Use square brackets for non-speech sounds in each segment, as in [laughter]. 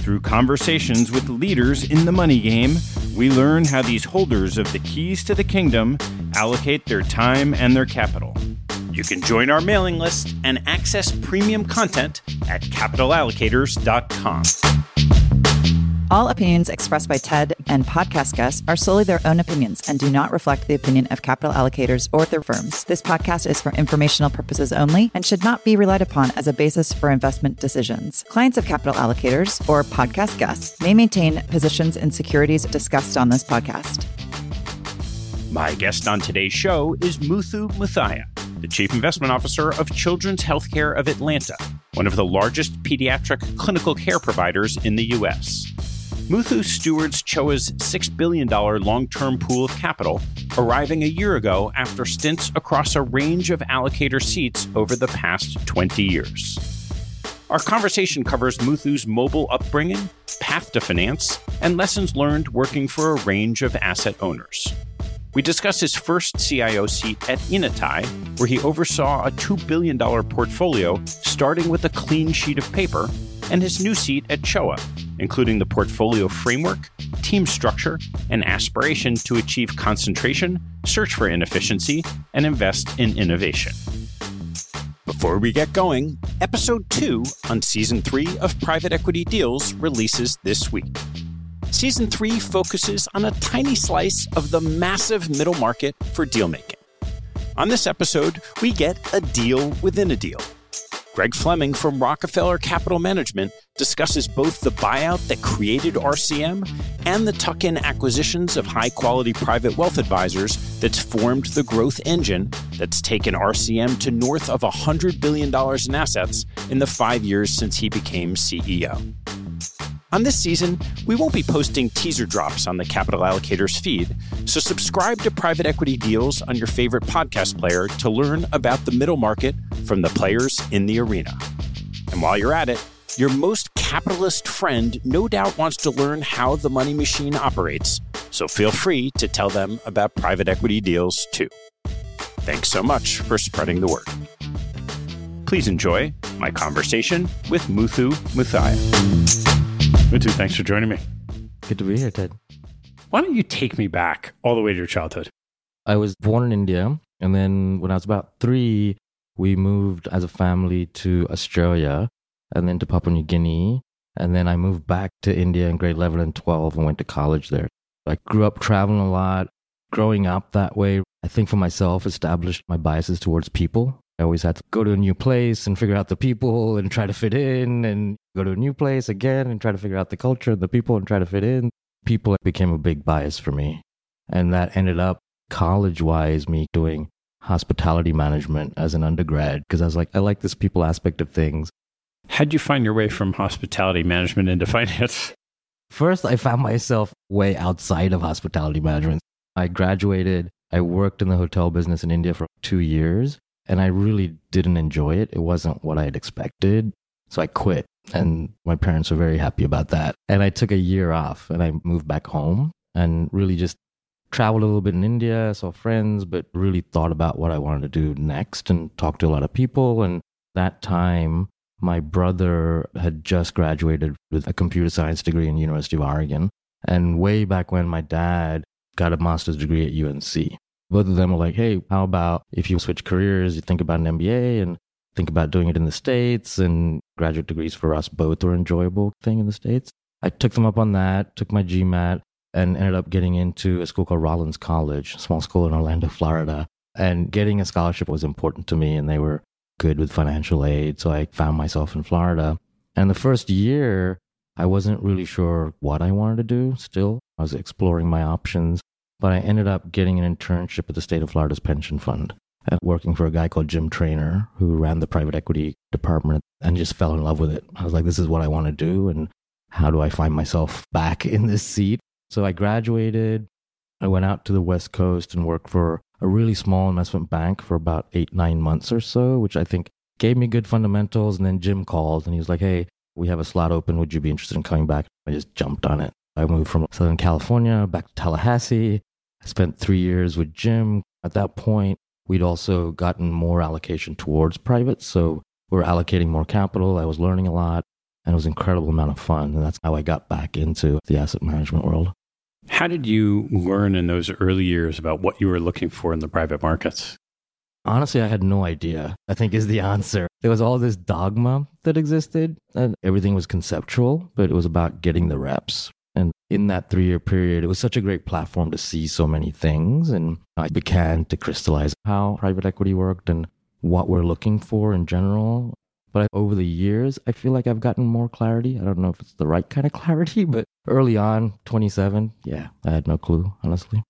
Through conversations with leaders in the money game, we learn how these holders of the keys to the kingdom allocate their time and their capital. You can join our mailing list and access premium content at capitalallocators.com. All opinions expressed by TED and podcast guests are solely their own opinions and do not reflect the opinion of capital allocators or their firms. This podcast is for informational purposes only and should not be relied upon as a basis for investment decisions. Clients of capital allocators or podcast guests may maintain positions in securities discussed on this podcast. My guest on today's show is Muthu Muthiah, the Chief Investment Officer of Children's Healthcare of Atlanta, one of the largest pediatric clinical care providers in the U.S. Muthu stewards CHOA's $6 billion long term pool of capital, arriving a year ago after stints across a range of allocator seats over the past 20 years. Our conversation covers Muthu's mobile upbringing, path to finance, and lessons learned working for a range of asset owners. We discuss his first CIO seat at Inatai, where he oversaw a $2 billion portfolio starting with a clean sheet of paper, and his new seat at CHOA, including the portfolio framework, team structure, and aspiration to achieve concentration, search for inefficiency, and invest in innovation. Before we get going, episode 2 on season 3 of Private Equity Deals releases this week. Season 3 focuses on a tiny slice of the massive middle market for deal making. On this episode, we get a deal within a deal. Greg Fleming from Rockefeller Capital Management discusses both the buyout that created RCM and the tuck in acquisitions of high quality private wealth advisors that's formed the growth engine that's taken RCM to north of $100 billion in assets in the five years since he became CEO. On this season, we won't be posting teaser drops on the Capital Allocators feed, so subscribe to Private Equity Deals on your favorite podcast player to learn about the middle market from the players in the arena. And while you're at it, your most capitalist friend no doubt wants to learn how the money machine operates, so feel free to tell them about private equity deals too. Thanks so much for spreading the word. Please enjoy my conversation with Muthu Muthiah. Muthu, thanks for joining me. Good to be here, Ted. Why don't you take me back all the way to your childhood? I was born in India, and then when I was about three, we moved as a family to Australia and then to Papua New Guinea. And then I moved back to India in grade 11 and 12 and went to college there. I grew up traveling a lot. Growing up that way, I think for myself, established my biases towards people. I always had to go to a new place and figure out the people and try to fit in and go to a new place again and try to figure out the culture and the people and try to fit in. People became a big bias for me. And that ended up college wise me doing hospitality management as an undergrad because I was like, I like this people aspect of things. How'd you find your way from hospitality management into [laughs] finance? First, I found myself way outside of hospitality management. I graduated, I worked in the hotel business in India for two years and I really didn't enjoy it. It wasn't what I had expected. So I quit and my parents were very happy about that. And I took a year off and I moved back home and really just traveled a little bit in India, saw friends, but really thought about what I wanted to do next and talked to a lot of people. And that time, my brother had just graduated with a computer science degree in University of Oregon. And way back when my dad got a master's degree at UNC both of them were like, hey, how about if you switch careers, you think about an MBA and think about doing it in the States and graduate degrees for us both were enjoyable thing in the States. I took them up on that, took my GMAT and ended up getting into a school called Rollins College, small school in Orlando, Florida. And getting a scholarship was important to me and they were good with financial aid. So I found myself in Florida. And the first year, I wasn't really sure what I wanted to do still. I was exploring my options but I ended up getting an internship at the state of Florida's pension fund and working for a guy called Jim Trainer who ran the private equity department and just fell in love with it. I was like, this is what I want to do. And how do I find myself back in this seat? So I graduated. I went out to the West Coast and worked for a really small investment bank for about eight, nine months or so, which I think gave me good fundamentals. And then Jim called and he was like, hey, we have a slot open. Would you be interested in coming back? I just jumped on it. I moved from Southern California back to Tallahassee. I spent three years with Jim. At that point, we'd also gotten more allocation towards private. So we're allocating more capital. I was learning a lot and it was an incredible amount of fun. And that's how I got back into the asset management world. How did you learn in those early years about what you were looking for in the private markets? Honestly, I had no idea, I think is the answer. There was all this dogma that existed, and everything was conceptual, but it was about getting the reps, in that three year period, it was such a great platform to see so many things. And I began to crystallize how private equity worked and what we're looking for in general. But over the years, I feel like I've gotten more clarity. I don't know if it's the right kind of [laughs] clarity, but early on, 27, yeah, I had no clue, honestly.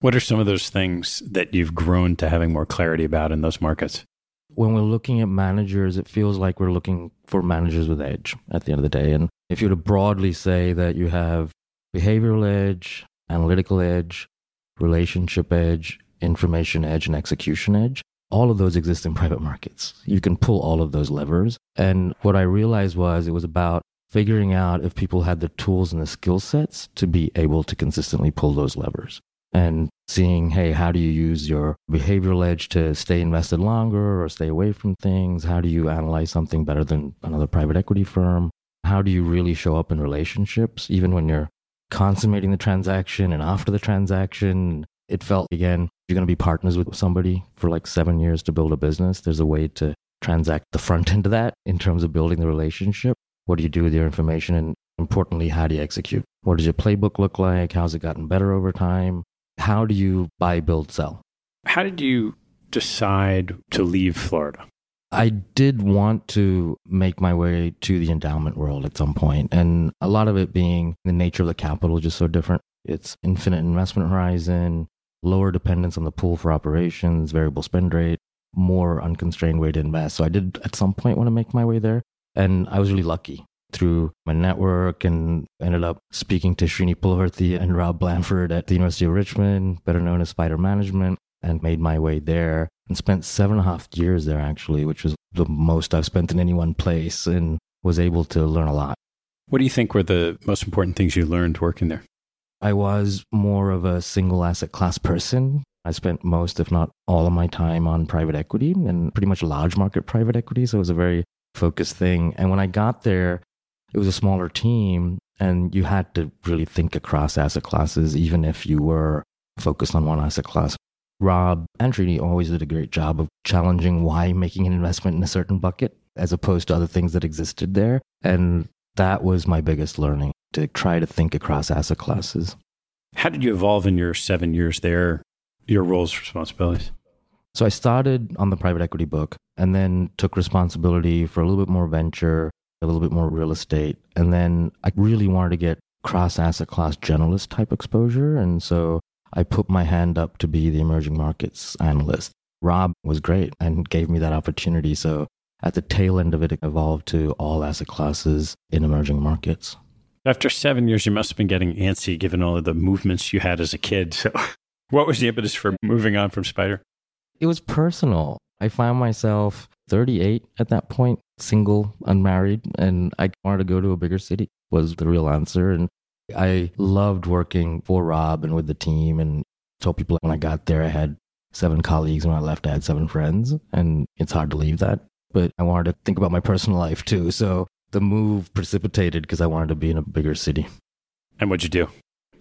What are some of those things that you've grown to having more clarity about in those markets? When we're looking at managers, it feels like we're looking for managers with edge at the end of the day. And if you were to broadly say that you have behavioral edge, analytical edge, relationship edge, information edge, and execution edge, all of those exist in [laughs] private markets. You can pull all of those levers. And what I realized was it was about figuring out if people had the tools and the skill sets to be able to consistently pull those levers and seeing, hey, how do you use your behavioral edge to stay invested longer or stay away from things? How do you analyze something better than another private equity firm? How do you really show up in relationships, even when you're consummating the transaction and after the transaction? It felt, again, you're going to be partners with somebody for like seven years to build a business. There's a way to transact the front end of that in terms of building the relationship. What do you do with your information? And importantly, how do you execute? What does your playbook look like? How's it gotten better over time? How do you buy, build, sell? How did you decide to leave Florida? I did want to make my way to the endowment world at some point, and a lot of it being the nature of the capital just so different. It's infinite investment horizon, lower dependence on the pool for operations, variable spend rate. more unconstrained way to invest. So I did at some point want to make my way there. And I was really lucky through my network and ended up speaking to Srini Pulavarthi and Rob Blanford at the University of Richmond, better known as Spider Management, and made my way there and spent seven and a half years there actually, which was the most I've spent in any one place and was able to learn a lot. What do you think were the most important things you learned working there? I was more of a single asset class person. I spent most, if not all of my time on private equity and pretty much large market private equity. So it was a very focused thing. And when I got there, it was a smaller team and you had to really think across asset classes, even if you were focused on one asset class. Rob and Srini always did a great job of challenging why making an investment in a certain bucket as opposed to other things that existed there. And that was my biggest learning to try to think across asset classes. How did you evolve in your seven years there, your roles, responsibilities? So I started on the private equity book and then took responsibility for a little bit more venture, a little bit more real estate. And then I really wanted to get cross asset class generalist type exposure. And so I put my hand up to be the emerging markets analyst. Rob was great and gave me that opportunity. So at the tail end of it, it evolved to all asset classes in emerging markets. After seven years, you must have been getting antsy given all of the movements you had as a kid. So, [laughs] what was the impetus for moving on from Spider? It was personal. I found myself 38 at that point, single, unmarried, and I wanted to go to a bigger city was the real answer. And I loved working for Rob and with the team and told people when I got there, I had seven colleagues. When I left, I had seven friends. And it's hard to leave that. But I wanted to think about my personal life too. So the move precipitated because I wanted to be in a bigger city. And what'd you do?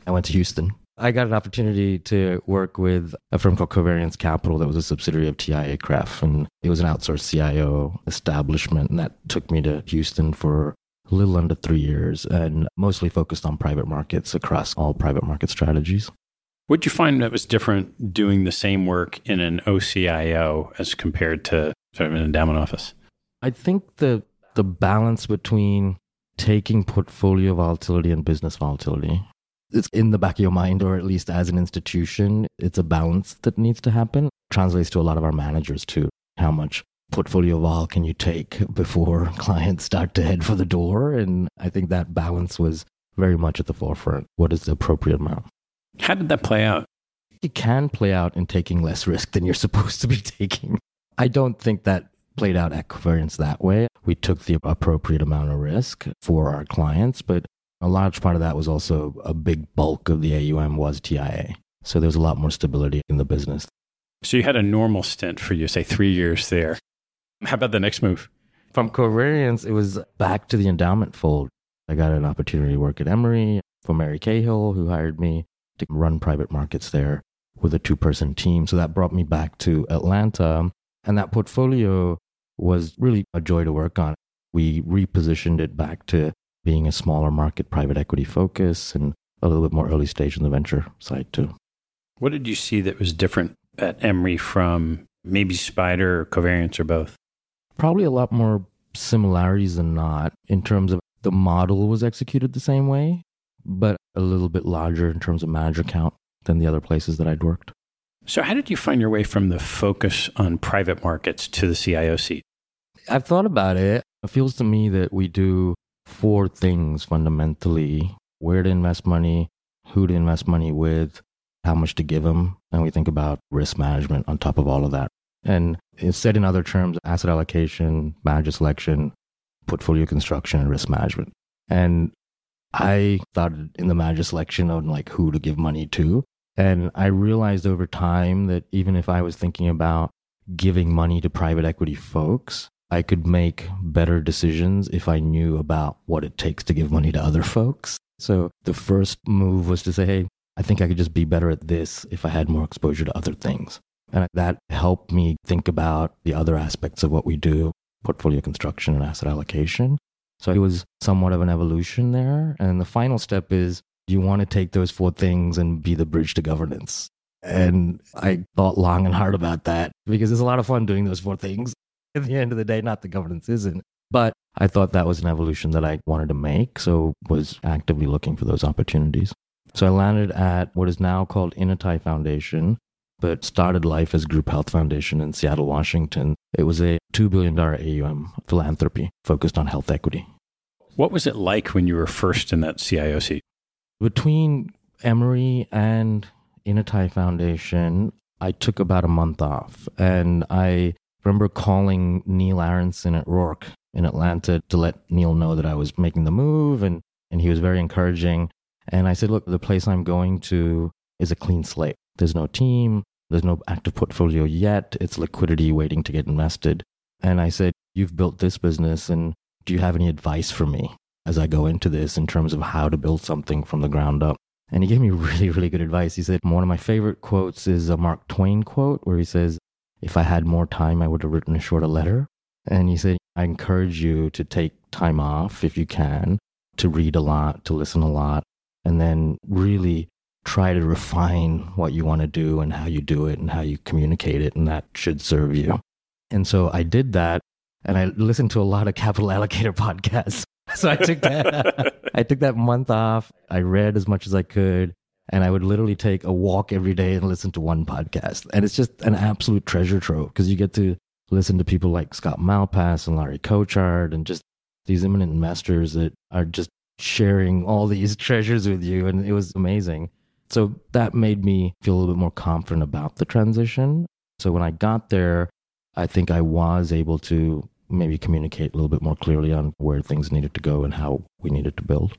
I went to Houston. I got an opportunity to work with a firm called Covariance Capital that was a subsidiary of TIAA-CREF. And it was an outsourced CIO establishment. And that took me to Houston for a little under three years and mostly focused on private markets across all private market strategies. What did you find that was different doing the same work in an OCIO as compared to sort of an endowment office? I think the the balance between taking portfolio volatility and business volatility. It's in the back of your mind, or at least as an institution, it's a balance that needs to happen. Translates to a lot of our managers too. How much portfolio vol can you take before [laughs] clients start to head for the door? And I think that balance was very much at the forefront. What is the appropriate amount? How did that play out? It can play out in taking less [laughs] risk than you're supposed to be taking. I don't think that played out at Covariance that way. We took the appropriate amount of risk for our clients, but a large part of that was also a big bulk of the AUM was TIA. So there's a lot more stability in the business. So you had a normal stint for you, say three years there. How about the next move? From Covariance, it was back to the endowment fold. I got an opportunity to work at Emory for Mary Cahill, who hired me to run private markets there with a two person team. So that brought me back to Atlanta. And that portfolio was really a joy to work on. We repositioned it back to being a smaller market private equity focus and a little bit more early stage in the venture side too. What did you see that was different at Emory from maybe Spider or Covariance or both? Probably a lot more similarities than not in terms of the model was executed the same way, but a little bit larger in terms of manager count than the other places that I'd worked. So, how did you find your way from the focus on private markets to the CIO seat? I've thought about it. It feels to me that we do four things fundamentally where to invest money, who to invest money with, how much to give them, and we think about risk management on top of all of that. And it's said in other terms asset allocation, manager selection, portfolio construction, and risk management. And I thought in the manager selection on like who to give money to. And I realized over time that even if I was thinking about giving money to private equity folks, I could make better decisions if I knew about what it takes to give money to other folks. So the first move was to say, hey, I think I could just be better at this if I had more exposure to other things. And that helped me think about the other aspects of what we do portfolio construction and asset allocation. So it was somewhat of an evolution there. And the final step is you want to take those four things and be the bridge to governance. And I thought long and hard about that because it's a lot of fun doing those four things. [laughs] At the end of the day, not the governance isn't. But I thought that was an evolution that I wanted to make. So was actively looking for those opportunities. So I landed at what is now called Inatai Foundation, but started life as Group Health Foundation in Seattle, Washington. It was a $2 billion AUM philanthropy focused on health equity. What was it like when you were first in that CIO seat? Between Emory and Inatai Foundation, I took about a month off. And I remember calling Neal Aronson at Roark in Atlanta to let Neal know that I was making the move. And, and he was very encouraging. And I said, look, the place I'm going to is a clean slate. There's no team. There's no active portfolio yet. It's liquidity waiting to get invested. And I said, You've built this business, and do you have any advice for me as I go into this in terms of how to build something from the ground up? And he gave me [laughs] really, really good advice. He said, One of my favorite quotes is a Mark Twain quote where he says, If I had more time, I would have written a shorter letter. And he said, I encourage you to take time off if you can, to read a lot, to listen a lot, and then really try to refine what you want to do and how you do it and how you communicate it, and that should serve you. And so I did that, and I listened to a lot of capital allocator [laughs] podcasts. So I took that [laughs] I took that month off. I read as much as I could, and I would literally take a walk every day and listen to one podcast. And it's just an absolute treasure trove because you get to listen to people like Scott Malpass and Larry Kochard and just these eminent masters that are just sharing all these [laughs] treasures with you. And it was amazing. So that made me feel a little bit more confident about the transition. So when I got there, I think I was able to maybe communicate a little bit more clearly on where things needed to go and how we needed to build.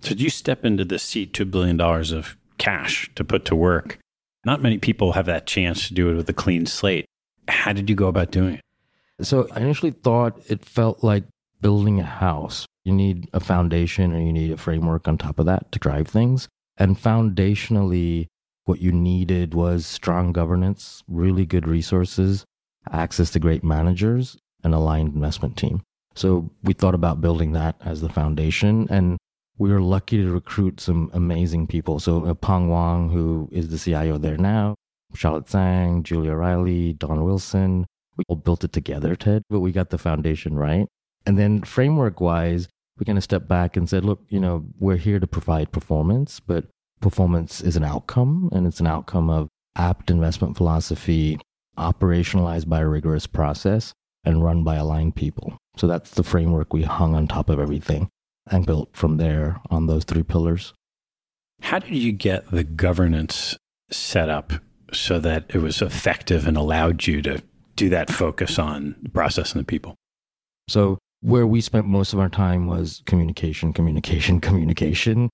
So did you step into this seat $2 billion of cash to put to work. Not many people have that chance to do it with a clean slate. How did you go about doing it? So I initially thought it felt like building a house. You need a foundation and you need a framework on top of that to drive things. And foundationally, what you needed was strong governance, really good resources, access to great managers, an aligned investment team. So we thought about building that as the foundation. And we were lucky to recruit some amazing people. So uh, Pang Wang, who is the CIO there now, Charlotte Zhang, Julia Riley, Don Wilson. We all built it together, Ted, but we got the foundation right. And then framework wise, we kind of stepped back and said, look, you know, we're here to provide performance, but performance is an outcome and it's an outcome of apt investment philosophy operationalized by a rigorous process and run by aligned people. So that's the framework we hung on top of everything and built from there on those three pillars. How did you get the governance set up so that it was effective and allowed you to do that focus on the process and the people? So where we spent most of our time was communication, communication, [laughs] communication,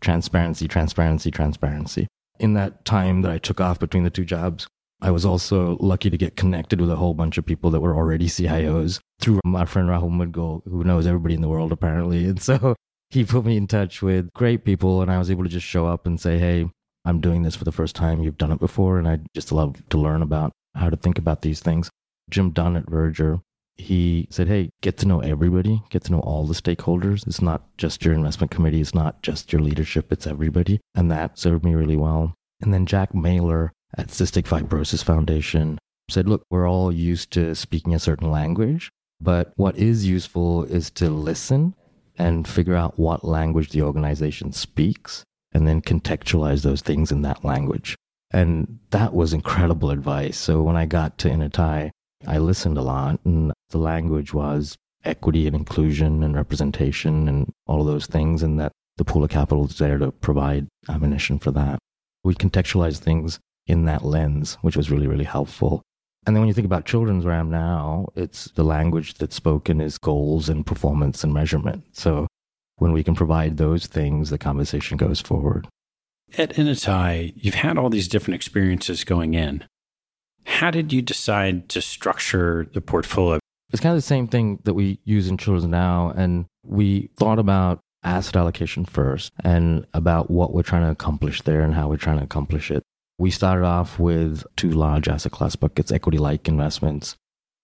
transparency, transparency, transparency. In that time that I took off between the two jobs, I was also lucky to get connected with a whole bunch of people that were already CIOs through my friend Rahul Mudgal, who knows everybody in the world apparently. And so [laughs] he put me in touch with great people and I was able to just show up and say, Hey, I'm doing this for the first time. You've done it before. And I just love to learn about how to think about these things. Jim Dunn at Verger he said, Hey, get to know everybody, get to know all the stakeholders. It's not just your investment committee, it's not just your leadership, it's everybody. And that served me really well. And then Jack Mailer at Cystic Fibrosis Foundation said, Look, we're all used to speaking a certain language, but what is useful is to listen and figure out what language the organization speaks and then contextualize those things in that language. And that was incredible advice. So when I got to Inatai, I listened a lot, and the language was equity and inclusion and representation and all of those things, and that the pool of capital is there to provide ammunition for that. We contextualized things in that lens, which was really, really helpful. And then when you think about children's where I am now, it's the language that's spoken is goals and performance and measurement. So when we can provide those things, the conversation goes forward. At Inatai, you've had all these different experiences going in. How did you decide to structure the portfolio? It's kind of the same thing that we use in Children's Now. And we thought about asset allocation first and about what we're trying to accomplish there and how we're trying to accomplish it. We started off with two large asset class buckets, equity like investments.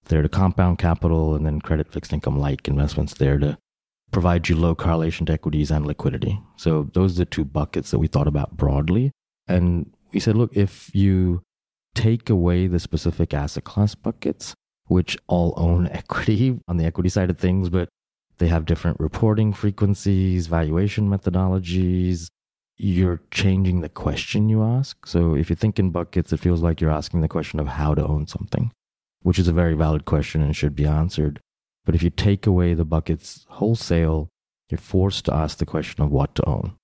They're to compound capital and then credit fixed income like investments there to provide you low correlation to equities and liquidity. So those are the two buckets that we thought about broadly. And we said, look, if you take away the specific asset class buckets, which all own [laughs] equity on the equity side of things, but they have different reporting frequencies, valuation methodologies, you're changing the question you ask. So if you think in buckets, it feels like you're asking the question of how to own something, which is a very valid question and should be answered. But if you take away the buckets wholesale, you're forced to ask the question of what to own.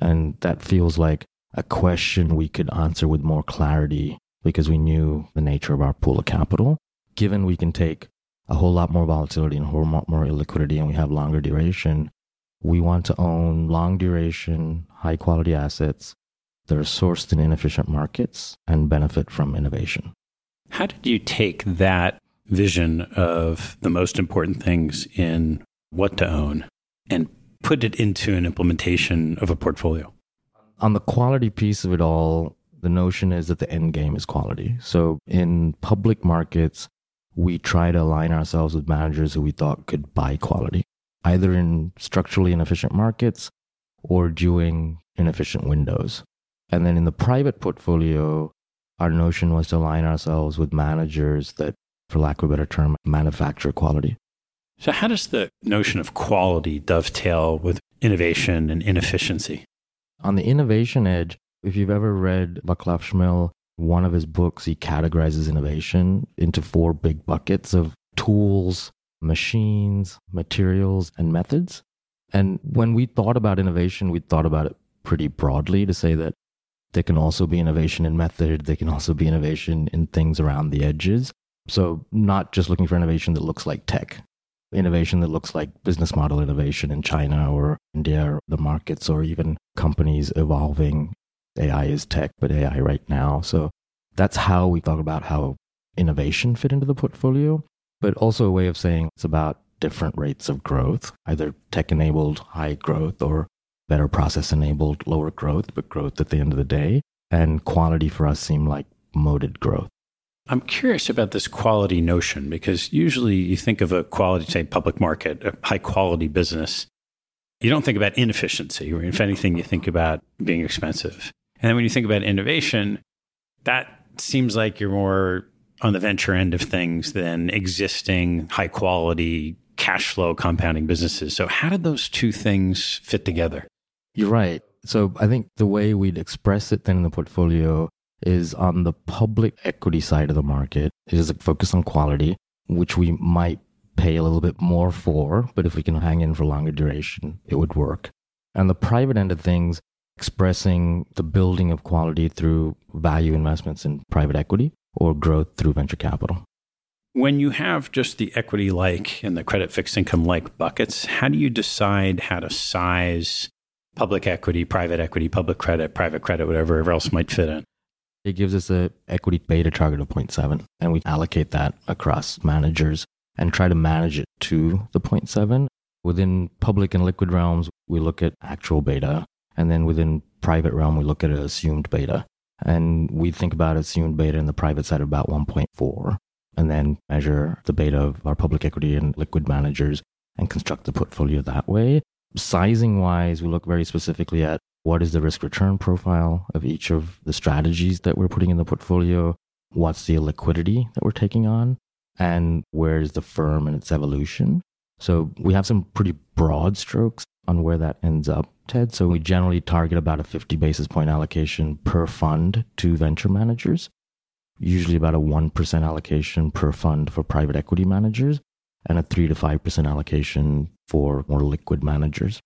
And that feels like a question we could answer with more clarity because we knew the nature of our pool of capital. Given we can take a whole lot more volatility and a whole lot more illiquidity and we have longer duration, we want to own long duration, high quality assets that are sourced in inefficient markets and benefit from innovation. How did you take that vision of the most important things in what to own and put it into an implementation of a portfolio? On the quality piece of it all, the notion is that the end game is quality. So in public markets, we try to align ourselves with managers who we thought could buy quality either in structurally inefficient markets or during inefficient windows. And then in the private portfolio, our notion was to align ourselves with managers that, for lack of a better term, manufacture quality. So, how does the notion of quality dovetail with innovation and inefficiency? On the innovation edge, if you've ever read Vaclav Smil, one of his books, he categorizes innovation into four big buckets of tools, machines, materials, and methods. And when we thought about innovation, we thought about it pretty broadly to say that there can also be innovation in method, there can also be innovation in things around the edges. So, not just looking for innovation that looks like tech, innovation that looks like business model innovation in China or India or the markets or even companies evolving. AI is tech, but AI right now. So, that's how we thought about how innovation fit into the portfolio but also a way of saying it's about different rates of growth, either tech enabled high growth or better process enabled lower growth, but growth at the end of the day. And quality for us seemed like moated growth. I'm curious about this quality notion because usually you think of a quality, say, public market, a high quality business. You don't think about inefficiency. If anything, you think about being expensive. And then when you think about innovation, that seems like you're more on the venture end of things than existing high quality cash flow compounding businesses. So, how did those two things fit together? You're right. So, I think the way we'd express it then in the portfolio is on the public equity side of the market, it is a focus on quality, which we might pay a little bit more for, but if we can hang in for longer duration, it would work. And the private end of things, expressing the building of quality through value investments in private equity or growth through venture capital. When you have just the equity like and the credit fixed income like buckets, how do you decide how to size public equity, private equity, public credit, private credit, whatever else might fit in? It gives us a equity beta target of 0.7 and we allocate that across managers and try to manage it to the 0.7. Within public and liquid realms, we look at actual beta and then within private realm, we look at an assumed beta. And we think about assumed beta in the private side of about 1.4, and then measure the beta of our public equity and liquid managers and construct the portfolio that way. Sizing wise, we look very specifically at what is the risk return profile of each of the strategies that we're putting in the portfolio, what's the liquidity that we're taking on, and where's the firm and its evolution. So we have some pretty broad strokes on where that ends up, Ted. So we generally target about a 50 basis point allocation per fund to venture managers, usually about a 1% allocation per fund for private equity managers, and a 3 to 5% allocation for more liquid managers.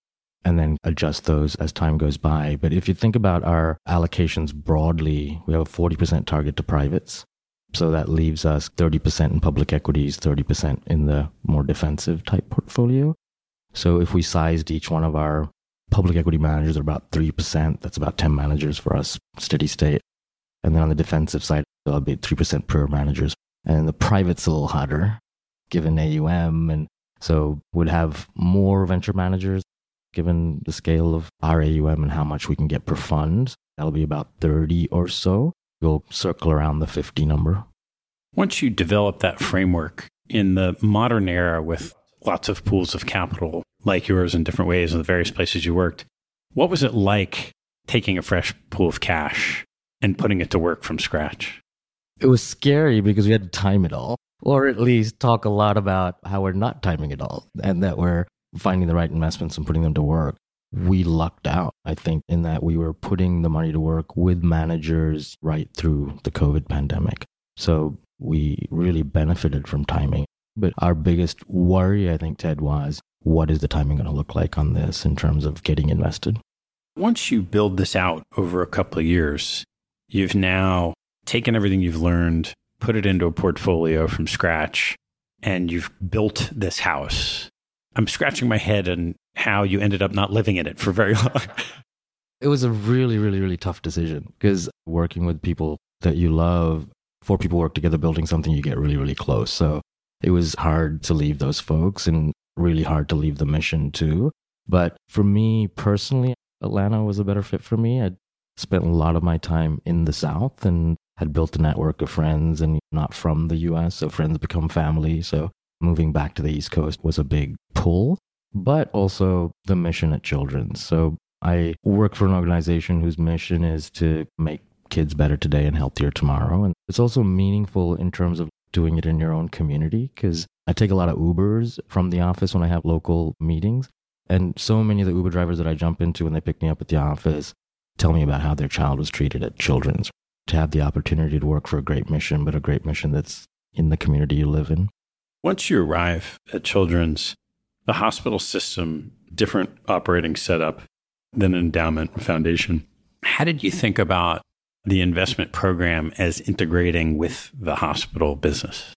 And then adjust those as time goes by. But if you think about our allocations broadly, we have a 40% target to privates. So that leaves us 30% in public equities, 30% in the more defensive type portfolio. So if we sized each one of our public equity managers are about 3%, that's about 10 managers for us, steady state. And then on the defensive side, it'll be 3% per managers. And the private's a little hotter given AUM. And so would have more venture managers given the scale of our AUM and how much we can get per fund. That'll be about 30 or so. We'll circle around the 50 number. Once you develop that framework in the modern era with lots of pools of capital like yours in different ways in the various places you worked. What was it like taking a fresh pool of cash and putting it to work from scratch? It was scary because we had to time it all, or at least talk a lot about how we're not timing it all and that we're finding the right investments and putting them to work. we lucked out, I think, in that we were putting the money to work with managers right through the COVID pandemic. So we really benefited from timing. But our biggest worry, I think, Ted, was what is the timing going to look like on this in terms of getting invested? Once you build this out over a couple of years, you've now taken everything you've learned, put it into a portfolio from scratch, and you've built this house. I'm scratching my head on how you ended up not living in it for very [laughs] long. it was a really, really, really tough decision because working with people that you love, four people work together building something, you get really, really close. So it was hard to leave those folks and really hard to leave the mission too. But for me personally, Atlanta was a better fit for me. I'd spent a lot of my time in the South and had built a network of friends and not from the US. So friends become family. So moving back to the East Coast was a big pull, but also the mission at Children's. So I work for an organization whose mission is to make kids better today and healthier tomorrow. And it's also meaningful in terms of doing it in your own community because I take a lot of Ubers from the office when I have local meetings. And so many of the Uber drivers that I jump into when they pick me up at the office tell me about how their child was treated at Children's. To have the opportunity to work for a great mission, but a great mission that's in the community you live in. Once you arrive at Children's, the hospital system, different operating setup than an endowment foundation. How did you think about the investment program as integrating with the hospital business?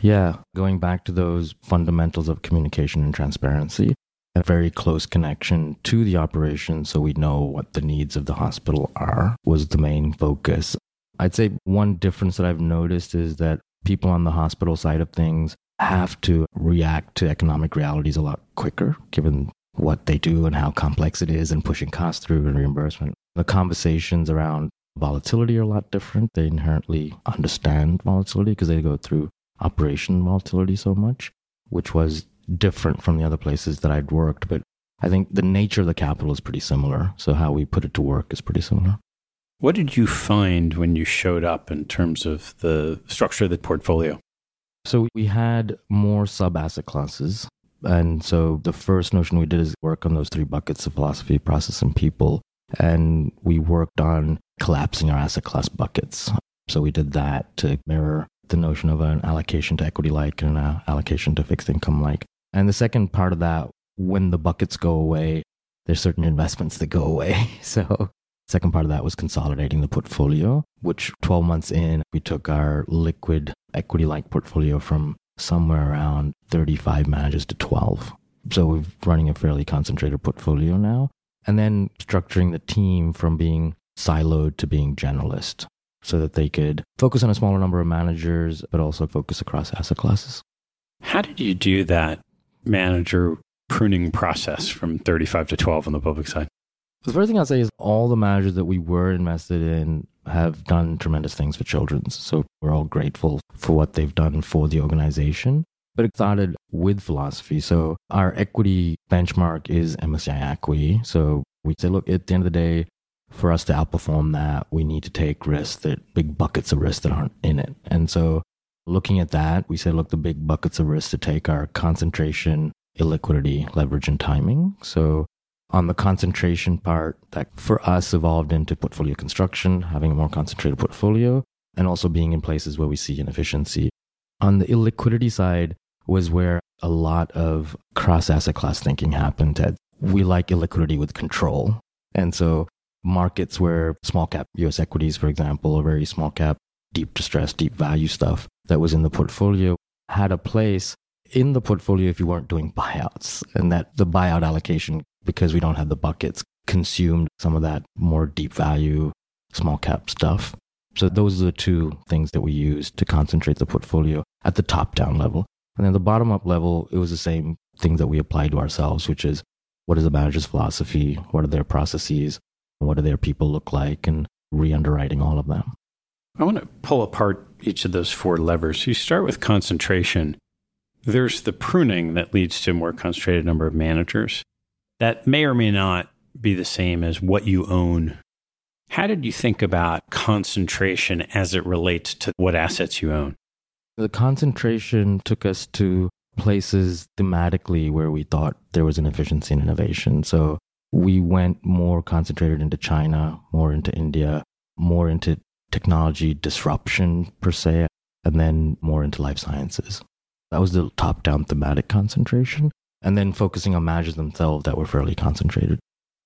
Yeah, going back to those fundamentals of communication and transparency, a very close connection to the operation so we know what the needs of the hospital are was the main focus. I'd say one difference that I've noticed is that people on the hospital side of things have to react to economic realities a lot quicker, given what they do and how complex it is and pushing costs through and reimbursement. The conversations around volatility are a lot different. They inherently understand volatility because they go through operation volatility so much, which was different from the other places that I'd worked. But I think the nature of the capital is pretty similar. So how we put it to work is pretty similar. What did you find when you showed up in terms of the structure of the portfolio? So we had more sub asset classes. And so the first notion we did is work on those three buckets of philosophy, process, and people. And we worked on collapsing our asset class buckets. So we did that to mirror the notion of an allocation to equity like and an allocation to fixed income like. And the second part of that, when the buckets go away, there's certain investments that go away. [laughs] So second part of that was consolidating the portfolio, which 12 months in, we took our liquid equity like portfolio from somewhere around 35 managers to 12. So we're running a fairly concentrated portfolio now. And then structuring the team from being siloed to being generalist so that they could focus on a smaller number of managers, but also focus across asset classes. How did you do that manager pruning process from 35 to 12 on the public side? The first thing I'd say is all the managers that we were invested in have done tremendous things for children's. So we're all grateful for what they've done for the organization. But it started with philosophy. So our equity benchmark is MSCI equity. So we say, look, at the end of the day, for us to outperform that, we need to take risks that big buckets of risks that aren't in it. And so looking at that, we say, look, the big buckets of risk to take are concentration, illiquidity, leverage, and timing. So on the concentration part, that for us evolved into portfolio construction, having a more concentrated portfolio, and also being in places where we see inefficiency. On the illiquidity side was where a lot of cross asset class thinking happened. That we like illiquidity with control. And so markets where small cap US equities, for example, or very small cap, deep distress, deep value stuff that was in the portfolio had a place in the portfolio if you weren't doing buyouts. And that the buyout allocation, because we don't have the buckets, consumed some of that more deep value, small cap stuff. So those are the two things that we use to concentrate the portfolio at the top down level. And then the bottom up level, it was the same thing that we applied to ourselves, which is what is the manager's philosophy? What are their processes? What do their people look like? And re underwriting all of them. I want to pull apart each of those four levers. You start with concentration. There's the pruning that leads to a more concentrated number of managers. That may or may not be the same as what you own. How did you think about concentration as it relates to what assets you own? The concentration took us to places thematically where we thought there was an efficiency in innovation. So we went more concentrated into China, more into India, more into technology disruption per se, and then more into life sciences. That was the top down thematic concentration. And then focusing on managers themselves that were fairly concentrated.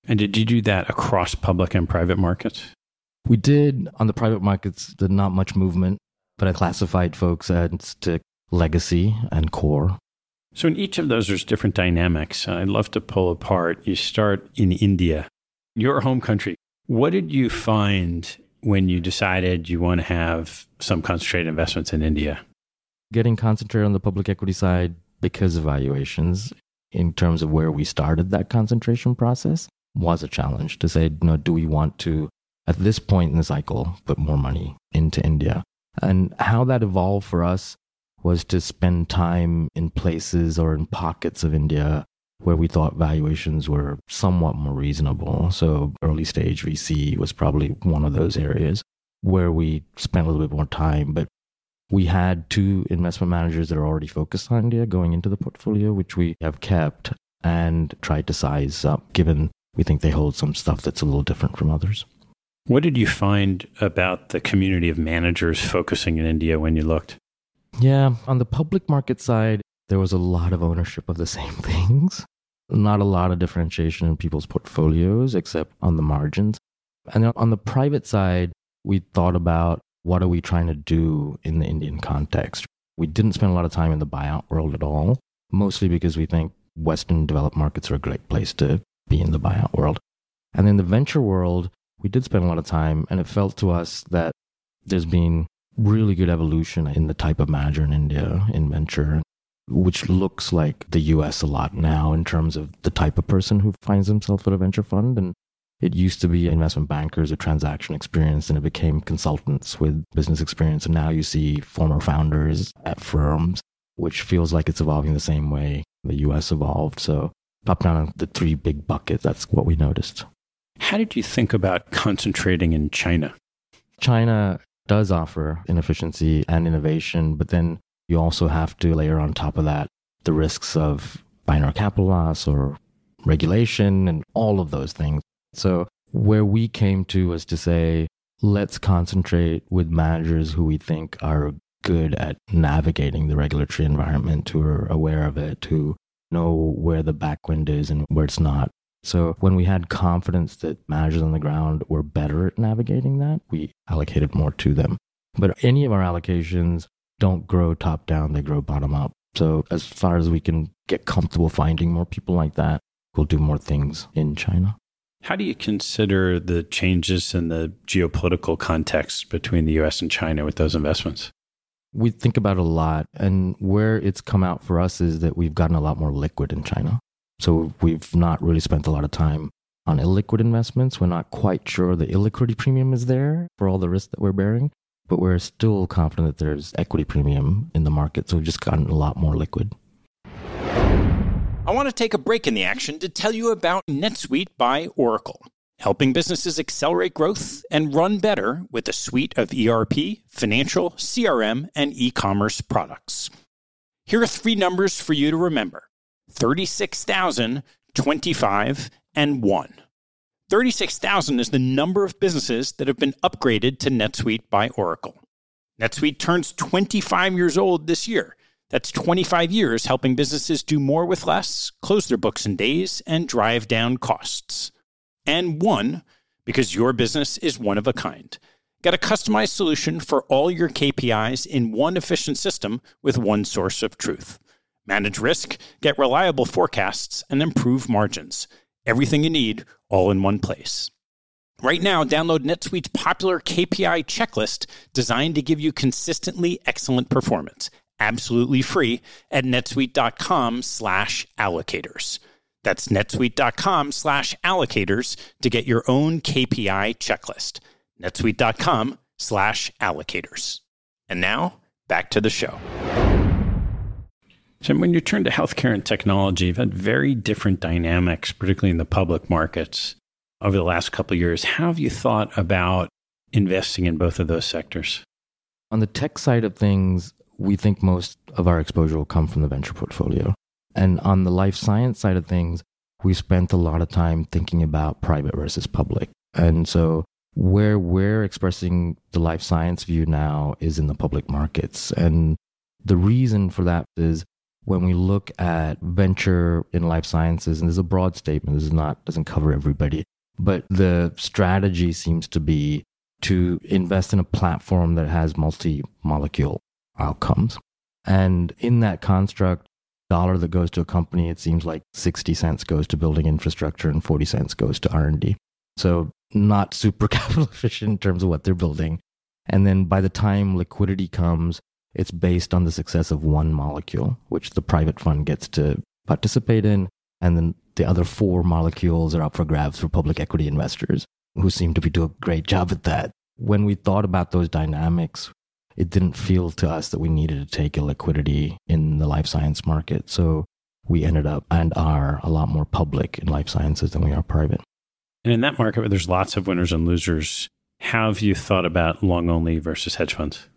And did you do that across public and private markets? We did on the private markets, did not much movement, but I classified folks as to legacy and core. So in each of those, there's different dynamics. I'd love to pull apart. You start in India, your home country. What did you find when you decided you want to have some concentrated investments in India? Getting concentrated on the public equity side because of valuations in terms of where we started that concentration process was a challenge to say, you know, do we want to, at this point in the cycle, put more money into India? And how that evolved for us was to spend time in places or in pockets of India where we thought valuations were somewhat more reasonable. So early stage VC was probably one of those areas where we spent a little bit more time. But we had two investment managers that are already focused on India going into the portfolio, which we have kept and tried to size up, given we think they hold some stuff that's a little different from others. What did you find about the community of managers focusing in India when you looked? Yeah, on the public market side, there was a lot of ownership of the same [laughs] things. Not a lot of differentiation in people's portfolios, except on the margins. And on the private side, we thought about what are we trying to do in the Indian context. We didn't spend a lot of time in the buyout world at all, mostly because we think Western developed markets are a great place to be in the buyout world. And in the venture world, we did spend a lot of time, and it felt to us that there's been really good evolution in the type of manager in India in venture, which looks like the US a lot now in terms of the type of person who finds himself at a venture fund. And it used to be investment bankers with transaction experience, and it became consultants with business experience. And now you see former founders at firms, which feels like it's evolving the same way the US evolved. So, top down the three big buckets, that's what we noticed. How did you think about concentrating in China? China does offer inefficiency and innovation, but then you also have to layer on top of that the risks of binary capital loss or regulation and all of those things. So, where we came to was to say, let's concentrate with managers who we think are good at navigating the regulatory environment, who are aware of it, who know where the backwind is and where it's not. So when we had confidence that managers on the ground were better at navigating that, we allocated more to them. But any of our allocations don't grow top down, they grow bottom up. So as far as we can get comfortable finding more people like that, we'll do more things in China. How do you consider the changes in the geopolitical context between the US and China with those investments? We think about it a lot. And where it's come out for us is that we've gotten a lot more liquid in China. So we've not really spent a lot of time on illiquid investments. We're not quite sure the illiquidity premium is there for all the risk that we're bearing, but we're still confident that there's equity premium in the market. So we've just gotten a lot more liquid. I want to take a break in the action to tell you about NetSuite by Oracle, helping businesses accelerate growth and run better with a suite of ERP, financial, CRM, and e commerce products. Here are three numbers for you to remember 36,000, 25, and 1. 36,000 is the number of businesses that have been upgraded to NetSuite by Oracle. NetSuite turns 25 years old this year that's 25 years helping businesses do more with less, close their books in days, and drive down costs. And one, because your business is one of a kind. Get a customized solution for all your KPIs in one efficient system with one source of truth. Manage risk, get reliable forecasts, and improve margins. Everything you need all in one place. Right now, download NetSuite's popular KPI checklist designed to give you consistently excellent performance absolutely free at netsuite.com slash allocators. That's netsuite.com slash allocators to get your own KPI checklist. netsuite.com slash allocators. And now, back to the show. So when you turn to healthcare and technology, you've had very different dynamics, particularly in the public markets over the last couple of years. How have you thought about investing in both of those sectors? On the tech side of things, we think most of our exposure will come from the venture portfolio. And on the life science side of things, we spent a lot of time thinking about private versus public. And so where we're expressing the life science view now is in the public markets. And the reason for that is when we look at venture in life sciences, and this is a broad statement, this is not doesn't cover everybody, but the strategy seems to be to invest in a platform that has multi-molecule outcomes. And in that construct, dollar that goes to a company, it seems like 60 cents goes to building infrastructure and 40 cents goes to R&D. So not super [laughs] capital efficient in terms of what they're building. And then by the time liquidity comes, it's based on the success of one molecule, which the private fund gets to participate in. And then the other four molecules are up for grabs for public equity investors who seem to be doing a great job at that. When we thought about those dynamics, it didn't feel to us that we needed to take a liquidity in the life science market. So we ended up and are a lot more public in life sciences than we are private. And in that market where there's lots of winners and losers, how have you thought about long only versus hedge funds?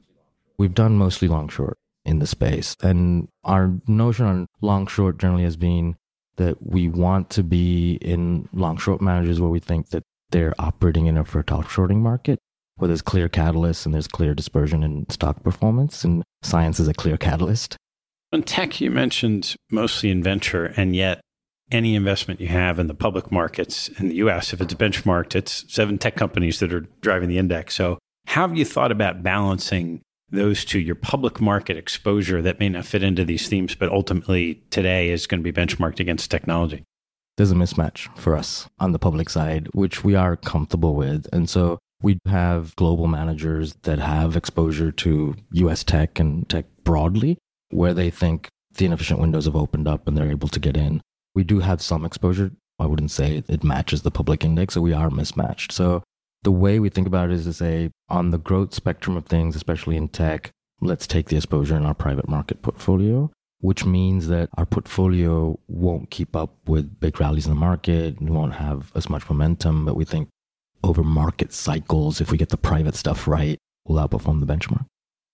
We've done mostly long short in the space. And our notion on long short generally has been that we want to be in long short managers where we think that they're operating in a fertile shorting market where there's clear catalysts and there's clear dispersion in stock performance. And science is a clear catalyst. On tech, you mentioned mostly in venture, and yet any investment you have in the public markets in the US, if it's benchmarked, it's seven tech companies that are driving the index. So, how have you thought about balancing those two, your public market exposure that may not fit into these themes, but ultimately today is going to be benchmarked against technology? There's a mismatch for us on the public side, which we are comfortable with. And so we have global managers that have exposure to US tech and tech broadly, where they think the inefficient windows have opened up and they're able to get in. We do have some exposure. I wouldn't say it matches the public index, so we are mismatched. So the way we think about it is to say, on the growth spectrum of things, especially in tech, let's take the exposure in our private market portfolio, which means that our portfolio won't keep up with big rallies in the market. We won't have as much momentum, but we think over market cycles, if we get the private stuff right, we'll outperform the benchmark.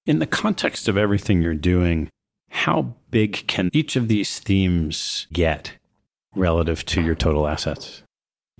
In the context of everything you're doing, how big can each of these themes get relative to your total assets?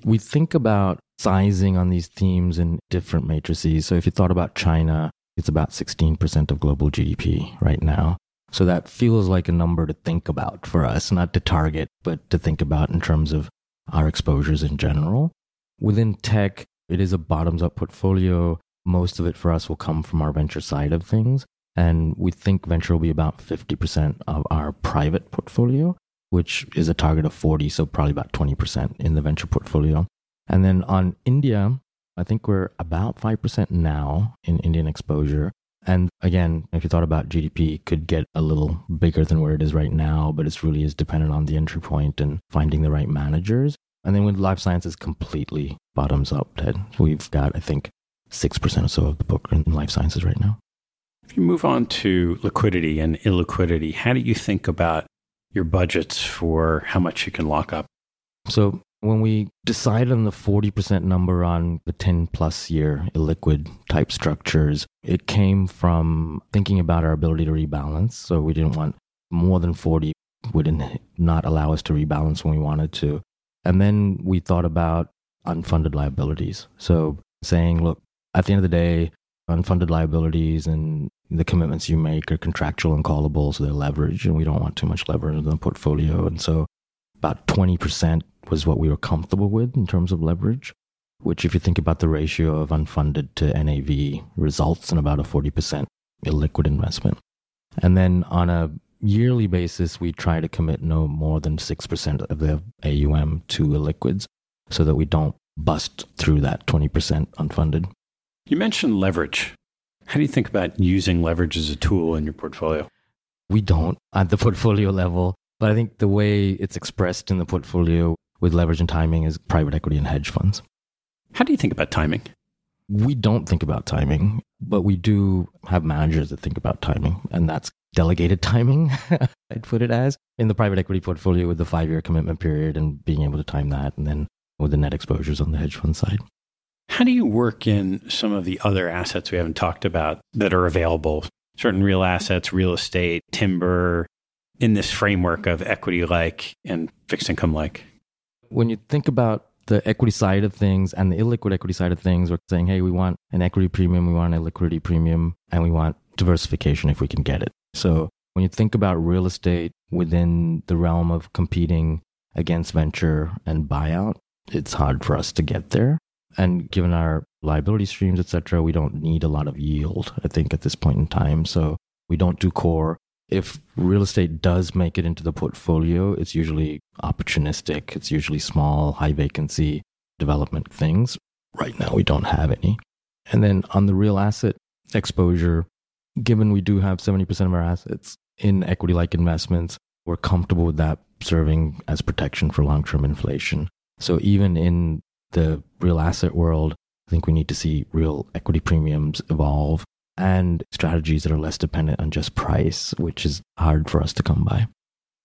We think about sizing on these themes in different matrices. So if you thought about China, it's about 16% of global GDP right now. So that feels like a number to think about for us, not to target, but to think about in terms of our exposures in general. Within tech, it is a bottoms up portfolio. Most of it for us will come from our venture side of things. And we think venture will be about 50% of our private portfolio, which is a target of 40. So probably about 20% in the venture portfolio. And then on India, I think we're about 5% now in Indian exposure. And again, if you thought about GDP, could get a little bigger than where it is right now, but it really is dependent on the entry point and finding the right managers. And then with life sciences, completely bottoms up, Ted. We've got, I think, 6% or so of the book in life sciences right now. If you move on to liquidity and illiquidity, how do you think about your budgets for how much you can lock up? So when we decided on the 40% number on the 10 plus year illiquid type structures, it came from thinking about our ability to rebalance. So we didn't want more than 40 would not allow us to rebalance when we wanted to. And then we thought about unfunded liabilities. So saying, look, at the end of the day, unfunded liabilities and the commitments you make are contractual and callable, so they're leverage, and we don't want too much leverage in the portfolio. And so about 20% was what we were comfortable with in terms of leverage, which, if you think about the ratio of unfunded to NAV, results in about a 40% illiquid investment. And then on a yearly basis, we try to commit no more than 6% of the AUM to illiquids so that we don't bust through that 20% unfunded. You mentioned leverage. How do you think about using leverage as a tool in your portfolio? We don't at the [laughs] portfolio level, but I think the way it's expressed in the portfolio with leverage and timing is private equity and hedge funds. How do you think about timing? We don't think about timing, but we do have managers that think about timing, and that's delegated timing, [laughs] I'd put it as, in the private equity portfolio with the five year commitment period and being able to time that, and then with the net exposures on the hedge fund side. How do you work in some of the other assets we haven't talked about that are available? Certain real assets, real estate, timber, in this framework of equity like and fixed income like? When you think about the equity side of things and the illiquid equity side of things, we're saying, hey, we want an equity premium, we want a liquidity premium, and we want diversification if we can get it. So when you think about real estate within the realm of competing against venture and buyout, it's hard for us to get there. And given our liability streams, et cetera, we don't need a lot of yield, I think, at this point in time. So we don't do core. If real estate does make it into the portfolio, it's usually opportunistic. It's usually small, high vacancy development things. Right now, we don't have any. And then on the real asset exposure, given we do have 70% of our assets in equity like investments, we're comfortable with that serving as protection for long term inflation. So even in the real asset world, I think we need to see real equity premiums evolve and strategies that are less dependent on just price, which is hard for us to come by.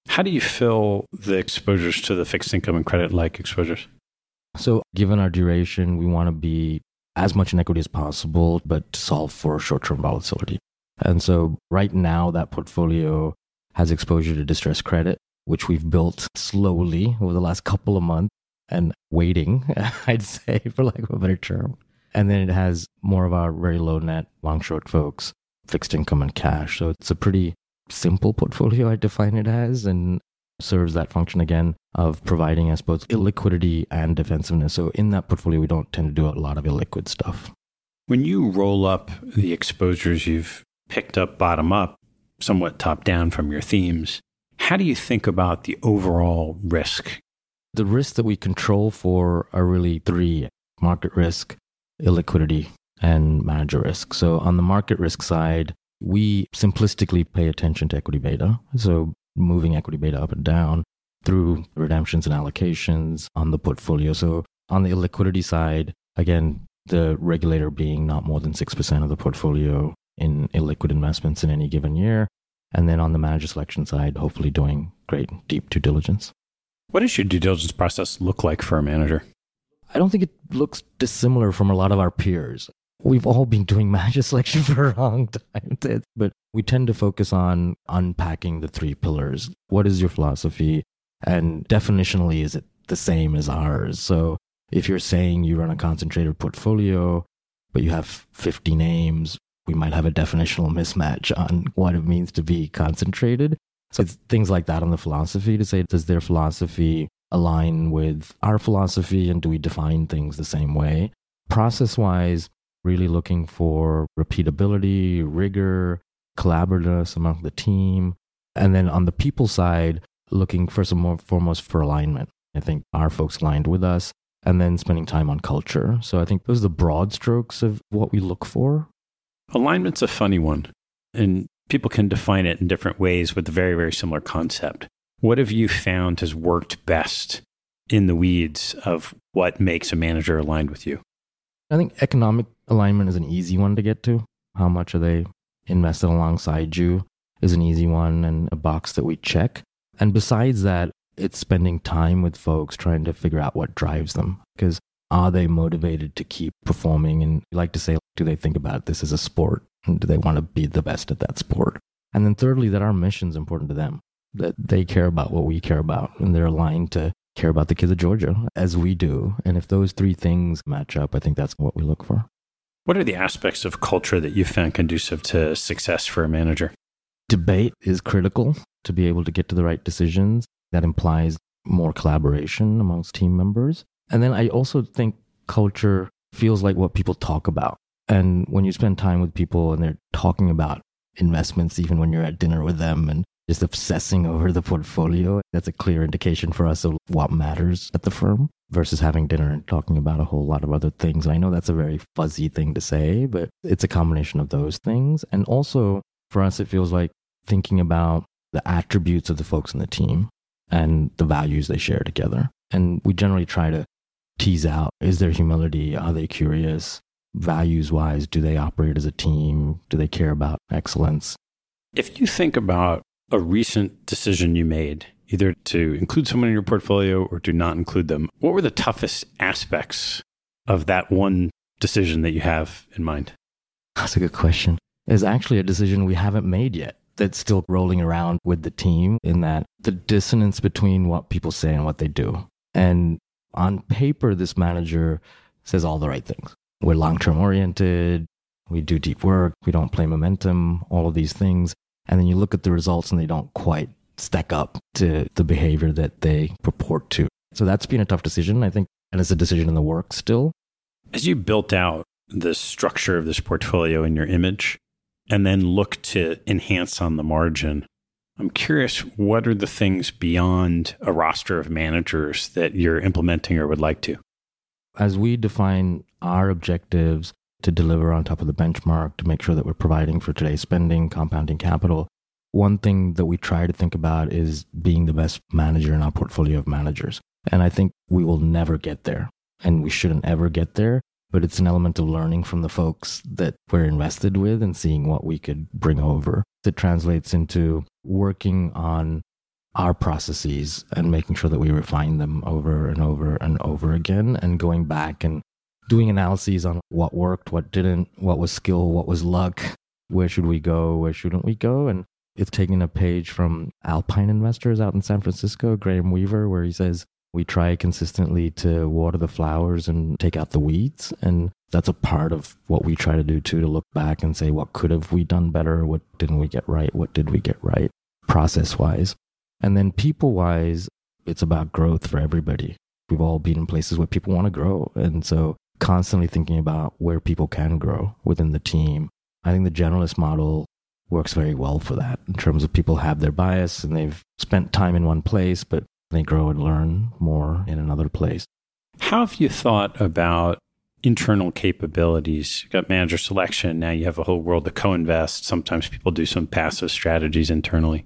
How do you fill the exposures to the fixed income and credit like exposures? So, given our duration, we want to be as much in equity as possible, but solve for short term volatility. And so, right now, that portfolio has exposure to distressed credit, which we've built slowly over the last couple of months and waiting, [laughs] I'd say, for lack of a better term. And then it has more of our very low net, long short folks, fixed income and cash. So it's a pretty simple portfolio, I define it as, and serves that function again of providing us both illiquidity and defensiveness. So in that portfolio, we don't tend to do a lot of illiquid stuff. When you roll up the exposures you've picked up bottom up, somewhat top down from your themes, how do you think about the overall risk? The risks that we control for are really three market risk, illiquidity, and manager risk. So on the market risk side, we simplistically pay attention to equity beta. So moving equity beta up and down through redemptions and allocations on the portfolio. So on the illiquidity side, again, the regulator being not more than 6% of the portfolio in illiquid investments in any given year. And then on the manager selection side, hopefully doing great deep due diligence. What does your due diligence process look like for a manager? I don't think it looks dissimilar from a lot of our peers. We've all been doing [laughs] manager selection for a long time, but we tend to focus on unpacking the three pillars. What is your philosophy? And definitionally, is it the same as ours? So if you're saying you run a concentrated portfolio, but you have 50 names, we might have a definitional mismatch on what it means to be concentrated. So it's things like that on the philosophy to say, does their philosophy align with our philosophy and do we define things the same way? Process wise, really looking for repeatability, rigor, collaborativeness among the team. And then on the people side, looking first and foremost for alignment. I think our folks aligned with us and then spending time on culture. So I think those are the broad strokes of what we look for. Alignment's a funny one, and people can define it in different ways with a very, very similar concept. What have you found has worked best in the weeds of what makes a manager aligned with you? I think economic alignment is an easy one to get to. How much are they invested alongside you is an easy one and a box that we check. And besides that, it's spending time with folks trying to figure out what drives them. Because are they motivated to keep performing? And like to say, do they think about this as a sport? And do they want to be the best at that sport? And then thirdly, that our mission is important to them, that they care about what we care about and they're aligned to care about the kids of Georgia as we do. And if those three things match up, I think that's what we look for. What are the aspects of culture that you found conducive to success for a manager? Debate is critical to be able to get to the right decisions. That implies more collaboration amongst team members. And then I also think culture feels like what people talk about. And when you spend time with people and they're talking about investments, even when you're at dinner with them and just obsessing over the portfolio, that's a clear indication for us of what matters at the firm versus having dinner and talking about a whole lot of other things. And I know that's a very fuzzy thing to say, but it's a combination of those things. And also for us, it feels like thinking about the attributes of the folks in the team and the values they share together. And we generally try to tease out is there humility? Are they curious? Values wise, do they operate as a team? Do they care about excellence? If you think about a recent decision you made, either to include someone in your portfolio or to not include them, what were the toughest aspects of that one decision that you have in mind? That's a good question. It's actually a decision we haven't made yet that's still rolling around with the team in that the dissonance between what people say and what they do And on paper, this manager says all the right things. We're long term oriented. We do deep work. We don't play momentum, all of these things. And then you look at the results and they don't quite stack up to the behavior that they purport to. So that's been a tough decision, I think. And it's a decision in the work still. As you built out the structure of this portfolio in your image and then look to enhance on the margin, I'm curious what are the things beyond a roster of managers that you're implementing or would like to? As we define our objectives to deliver on top of the benchmark, to make sure that we're providing for today's spending, compounding capital, one thing that we try to think about is being the best manager in our portfolio of managers. And I think we will never get there and we shouldn't ever get there. But it's an element of learning from the folks that we're invested with and seeing what we could bring over. It translates into working on our processes and making sure that we refine them over and over and over again and going back and doing analyses on what worked, what didn't, what was skill, what was luck, where should we go, where shouldn't we go. And it's taking a page from Alpine Investors out in San Francisco, Graham Weaver, where he says, we try consistently to water the flowers and take out the weeds. And that's a part of what we try to do too, to look back and say, what could have we done better? What didn't we get right? What did we get right process wise? And then people wise, it's about growth for everybody. We've all been in places where people want to grow. And so constantly thinking about where people can grow within the team. I think the generalist model works very well for that in terms of people have their bias and they've spent time in one place, but they grow and learn more in another place. How have you thought about internal capabilities? You've got manager selection. Now you have a whole world to co invest. Sometimes people do some passive strategies internally.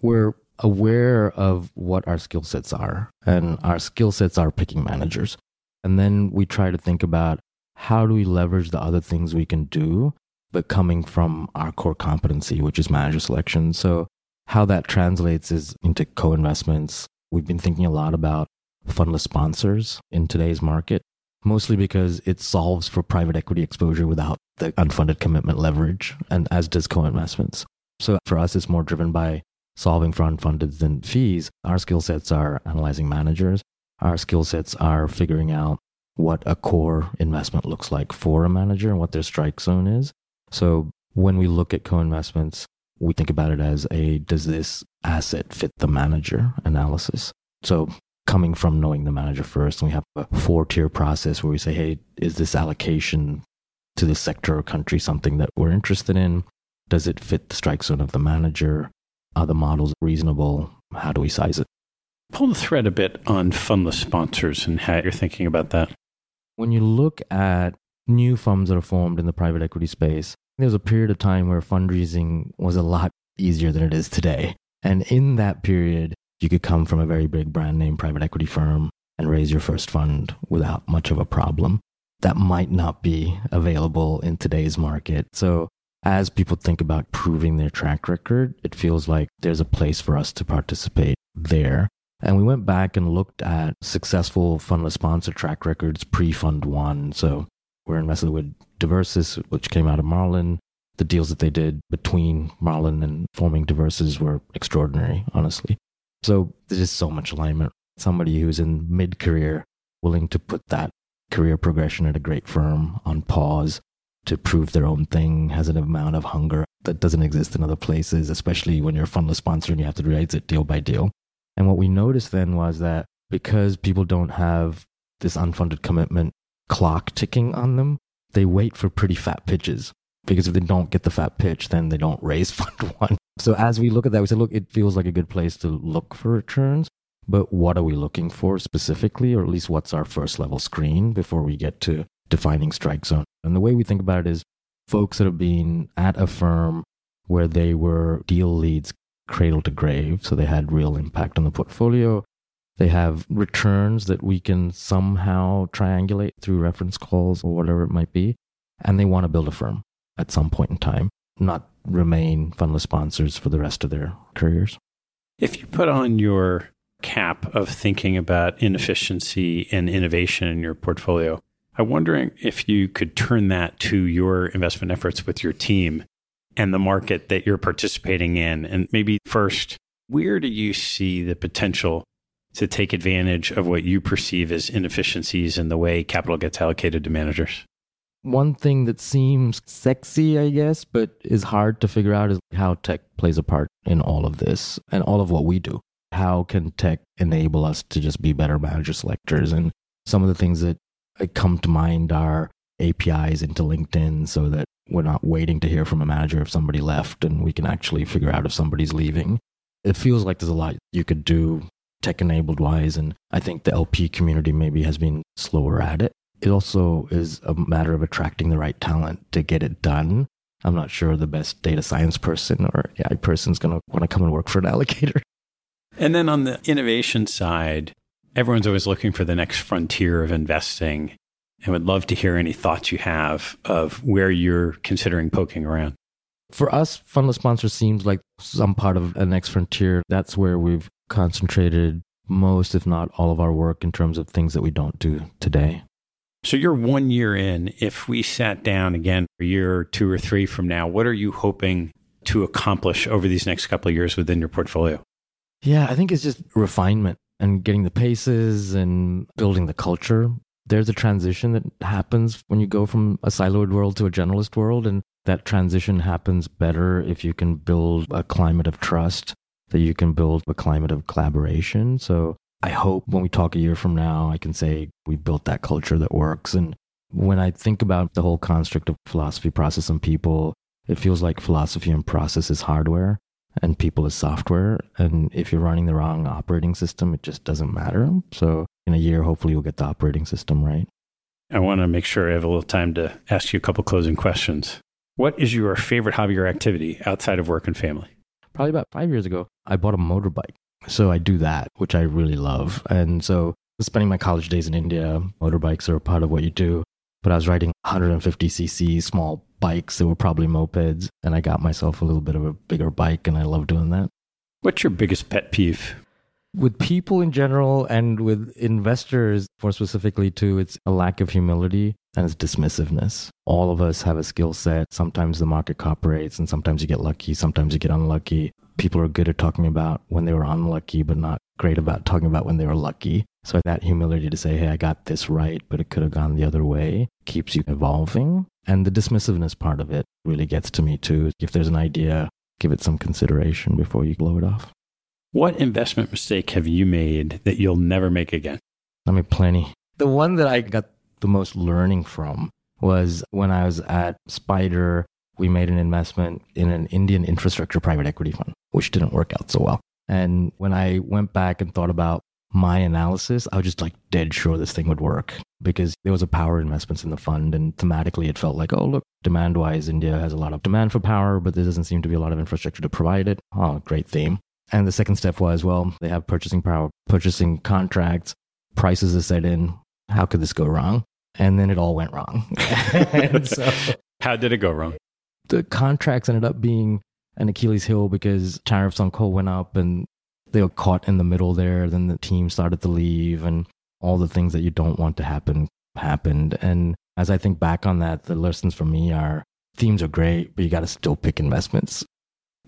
We're aware of what our skill sets are, and our skill sets are picking managers. And then we try to think about how do we leverage the other things we can do, but coming from our core competency, which is manager selection. So, how that translates is into co investments, We've been thinking a lot about fundless sponsors in today's market, mostly because it solves for private equity exposure without the unfunded commitment leverage, and as does co investments. So for us, it's more driven by solving for unfunded than fees. Our skill sets are analyzing managers, our skill sets are figuring out what a core investment looks like for a manager and what their strike zone is. So when we look at co investments, we think about it as a does this asset fit the manager analysis? So coming from knowing the manager first, we have a four tier process where we say, hey, is this allocation to this sector or country something that we're interested in? Does it fit the strike zone of the manager? Are the models reasonable? How do we size it? Pull the thread a bit on fundless sponsors and how you're thinking about that. When you look at new funds that are formed in the private equity space, there was a period of time where fundraising was a lot easier than it is today. And in that period, you could come from a very big brand name private equity firm and raise your first fund without much of a problem. That might not be available in today's market. So, as people think about proving their track record, it feels like there's a place for us to participate there. And we went back and looked at successful fundless sponsor track records pre Fund One. So, we're invested with Diversis, which came out of Marlin. The deals that they did between Marlin and forming Diversis were extraordinary, honestly. So there's just so much alignment. Somebody who's in mid career, willing to put that career progression at a great firm on pause to prove their own thing, has an amount of hunger that doesn't exist in other places, especially when you're a fundless sponsor and you have to raise it deal by deal. And what we noticed then was that because people don't have this unfunded commitment clock ticking on them, they wait for pretty fat pitches. Because if they don't get the fat pitch, then they don't raise [laughs] fund one. So as we look at that, we say, look, it feels like a good place to look for returns. But what are we looking for specifically, or at least what's our first level screen before we get to defining strike zone? And the way we think about it is folks that have been at a firm where they were deal leads cradle to grave. So they had real impact on the portfolio. They have returns that we can somehow triangulate through reference calls or whatever it might be. And they want to build a firm at some point in time, not remain fundless sponsors for the rest of their careers. If you put on your cap of thinking about inefficiency and innovation in your portfolio, I'm wondering if you could turn that to your investment efforts with your team and the market that you're participating in. And maybe first, where do you see the potential to take advantage of what you perceive as inefficiencies in the way capital gets allocated to managers? One thing that seems sexy, I guess, but is hard to figure out is how tech plays a part in all of this and all of what we do. How can tech enable us to just be better manager selectors? And some of the things that come to mind are APIs into LinkedIn so that we're not waiting to hear from a manager if somebody left and we can actually figure out if somebody's leaving. It feels like there's a lot you could do tech enabled wise. And I think the LP community maybe has been slower at it. It also is a matter of attracting the right talent to get it done. I'm not sure the best data science person or AI person is going to want to come and work for an [laughs] allocator. And then on the innovation side, everyone's always looking for the next frontier of investing and would love to hear any thoughts you have of where you're considering poking around. For us, fundless sponsor seems like some part of a next frontier. That's where we've concentrated most, if not all of our work in terms of things that we don't do today. So you're one year in. If we sat down again a year or two or three from now, what are you hoping to accomplish over these next couple of years within your portfolio? Yeah, I think it's just refinement and getting the paces and building the culture. There's a transition that happens when you go from a siloed world to a generalist world. And that transition happens better if you can build a climate of trust, that you can build a climate of collaboration. So I hope when we talk a year from now, I can say we built that culture that works. And when I think about the whole construct of philosophy, process, and people, it feels like philosophy and process is hardware and people is software. And if you're running the wrong operating system, it just doesn't matter. So in a year, hopefully we'll get the operating system right. I want to make sure I have a little time to ask you a couple closing questions. What is your favorite hobby or activity outside of work and family? Probably about five years ago, I bought a motorbike. So I do that, which I really love. And so spending my college days in India, motorbikes are a part of what you do. But I was riding 150cc small bikes that were probably mopeds. And I got myself a little bit of a bigger bike, and I love doing that. What's your biggest pet peeve? With people in general and with investors, more specifically, too, it's a lack of humility and it's dismissiveness. All of us have a skill set. Sometimes the market cooperates, and sometimes you get lucky, sometimes you get unlucky. People are good at talking about when they were unlucky, but not great about talking about when they were lucky. So that humility to say, hey, I got this right, but it could have gone the other way keeps you evolving. And the dismissiveness part of it really gets to me too. If there's an idea, give it some consideration before you blow it off. What investment mistake have you made that you'll never make again? I mean, plenty. The one that I got the most learning from was when I was at Spider, we made an investment in an Indian infrastructure private equity fund, which didn't work out so well. And when I went back and thought about my analysis, I was just like dead sure this thing would work because there was a power investments in the fund. And thematically, it felt like, oh, look, demand wise, India has a lot of demand for power, but there doesn't seem to be a lot of infrastructure to provide it. Oh, great theme. And the second step was, well, they have purchasing power, purchasing contracts, prices are set in. How could this go wrong? And then it all went wrong. [laughs] so, [laughs] How did it go wrong? The contracts ended up being an Achilles heel because tariffs on coal went up and they were caught in the middle there. Then the team started to leave, and all the things that you don't want to happen happened. And as I think back on that, the lessons for me are themes are great, but you got to still pick investments.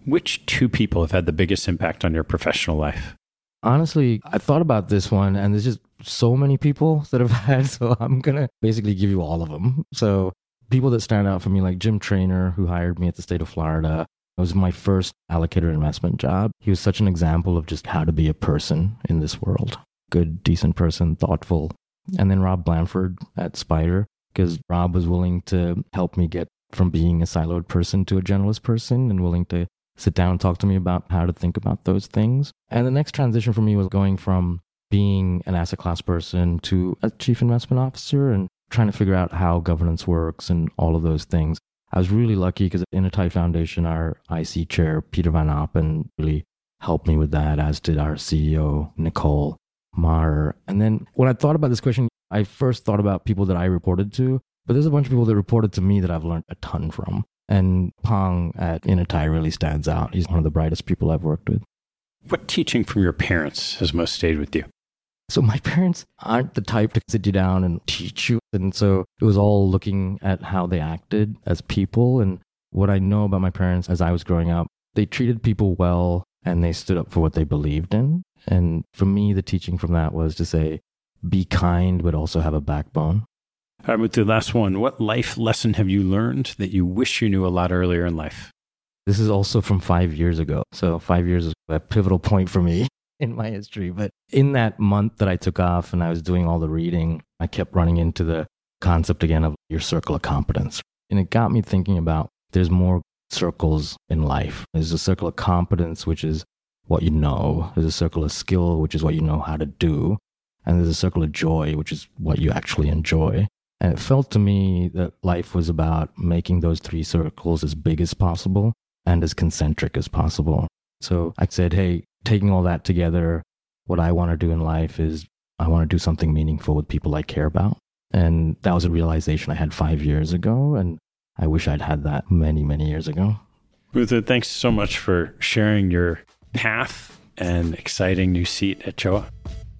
Which two people have had the biggest impact on your professional life? Honestly, I thought about this one, and there's just so many people that have [laughs] had. So I'm going to basically give you all of them. So people that stand out for me, like Jim Trainer, who hired me at the state of Florida, it was my first allocator investment job. He was such an example of just how to be a person in this world. Good, decent person, thoughtful. And then Rob Blanford at Spider, because Rob was willing to help me get from being a siloed person to a generalist person and willing to sit down and talk to me about how to think about those things. And the next transition for me was going from being an asset class person to a chief investment officer and trying to figure out how governance works and all of those things. I was really lucky because Inatai Foundation, our IC chair, Peter van Oppen, really helped me with that, as did our CEO, Nicole Maher. And then when I thought about this question, I first thought about people that I reported to, but there's a bunch of people that reported to me that I've learned a ton from. And Pang at Inatai really stands out. He's one of the brightest people I've worked with. What teaching from your parents has most stayed with you? So my [laughs] parents aren't the type to sit you down and teach you. And so it was all looking at how they acted as people. And what I know about my parents as I was growing up, they treated people well and they stood up for what they believed in. And for me, the teaching from that was to say, be kind, but also have a backbone. All right, the last one, what life lesson have you learned that you wish you knew a lot earlier in life? This is also from five years ago. So, five years is a pivotal point for me [laughs] in my history. But in that month that I took off and I was doing all the reading, I kept running into the concept again of your circle of competence. And it got me thinking about there's more circles in life. There's a circle of competence, which is what you know. There's a circle of skill, which is what you know how to do. And there's a circle of joy, which is what you actually enjoy. And it felt to me that life was about making those three circles as big as possible and as concentric as possible. So I said, hey, taking all that together, what I want to do in life is I want to do something meaningful with people I care about. And that was a realization I had five years ago. And I wish I'd had that many, many years ago. Muthu, thanks so much for sharing your path and exciting new seat at CHOA.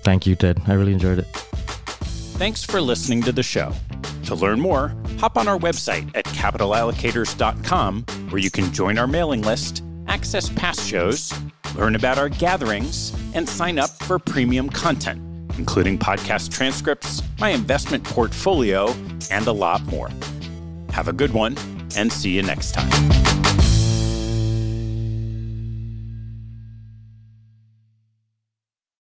Thank you, Ted. I really enjoyed it. Thanks for listening to the show. To learn more, hop on our website at capitalallocators.com, where you can join our mailing list, access past shows, learn about our gatherings, and sign up for premium content, including podcast transcripts, my investment portfolio, and a lot more. Have a good one, and see you next time.